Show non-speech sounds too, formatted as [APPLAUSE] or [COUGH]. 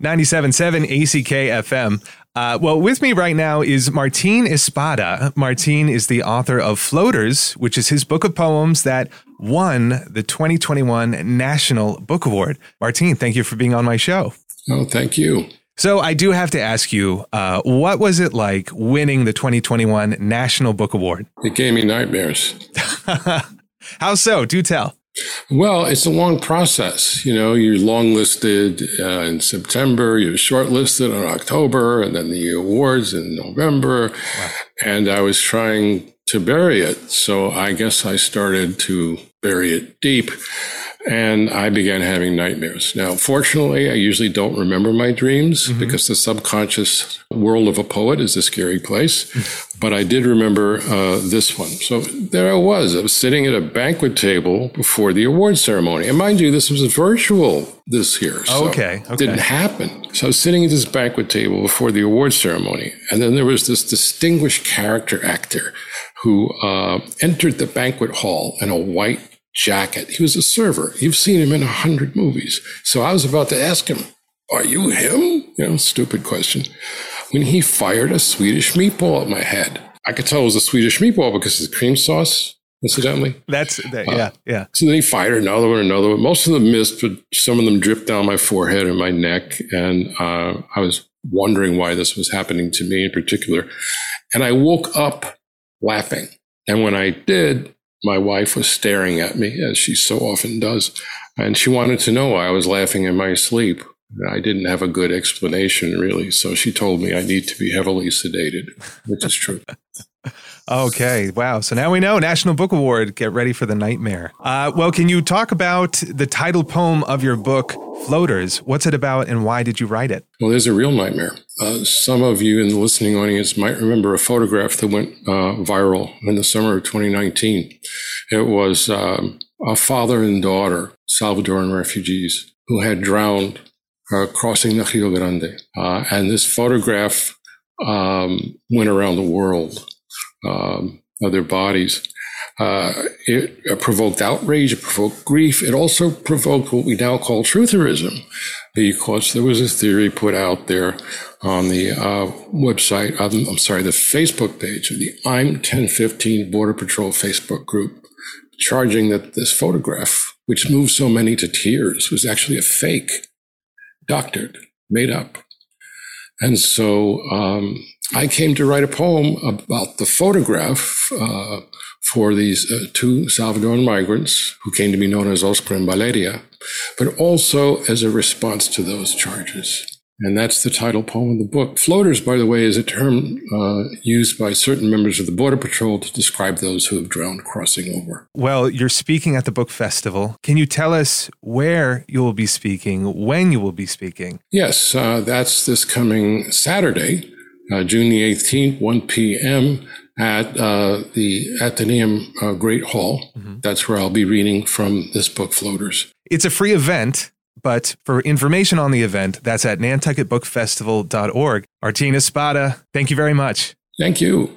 97.7 ACK FM. Uh, well, with me right now is Martin Espada. Martin is the author of Floaters, which is his book of poems that won the 2021 National Book Award. Martin, thank you for being on my show. Oh, thank you. So I do have to ask you, uh, what was it like winning the 2021 National Book Award? It gave me nightmares. [LAUGHS] How so? Do tell. Well, it's a long process. You know, you're longlisted uh, in September, you're shortlisted in October, and then the awards in November. Wow. And I was trying to bury it. So I guess I started to bury it deep and I began having nightmares. Now, fortunately, I usually don't remember my dreams mm-hmm. because the subconscious world of a poet is a scary place. [LAUGHS] but I did remember uh, this one. So there I was. I was sitting at a banquet table before the award ceremony. And mind you, this was virtual this year. So okay. okay. It didn't happen. So I was sitting at this banquet table before the award ceremony. And then there was this distinguished character actor who uh, entered the banquet hall in a white jacket. He was a server. You've seen him in a hundred movies. So I was about to ask him, Are you him? You know, stupid question. When he fired a Swedish meatball at my head, I could tell it was a Swedish meatball because of the cream sauce, incidentally. That's, that, yeah, uh, yeah. So then he fired another one, another one. Most of them missed, but some of them dripped down my forehead and my neck. And uh, I was wondering why this was happening to me in particular. And I woke up laughing. And when I did, my wife was staring at me, as she so often does, and she wanted to know why I was laughing in my sleep. I didn't have a good explanation, really. So she told me I need to be heavily sedated, which is true. [LAUGHS] okay. Wow. So now we know National Book Award. Get ready for the nightmare. Uh, well, can you talk about the title poem of your book, Floaters? What's it about and why did you write it? Well, there's a real nightmare. Uh, some of you in the listening audience might remember a photograph that went uh, viral in the summer of 2019. It was um, a father and daughter, Salvadoran refugees, who had drowned uh, crossing the Rio Grande. Uh, and this photograph um, went around the world um, of their bodies. Uh, it provoked outrage, it provoked grief. It also provoked what we now call trutherism, because there was a theory put out there on the uh, website, um, I'm sorry, the Facebook page of the I'm 1015 Border Patrol Facebook group, charging that this photograph, which moved so many to tears, was actually a fake, doctored, made up. And so um, I came to write a poem about the photograph uh, for these uh, two Salvadoran migrants who came to be known as Oscar and Valeria, but also as a response to those charges. And that's the title poem of the book. Floaters, by the way, is a term uh, used by certain members of the Border Patrol to describe those who have drowned crossing over. Well, you're speaking at the book festival. Can you tell us where you will be speaking, when you will be speaking? Yes, uh, that's this coming Saturday, uh, June the 18th, 1 p.m. at uh, the Atheneum uh, Great Hall. Mm-hmm. That's where I'll be reading from this book, Floaters. It's a free event. But for information on the event, that's at nantucketbookfestival.org. Martin Espada, thank you very much. Thank you.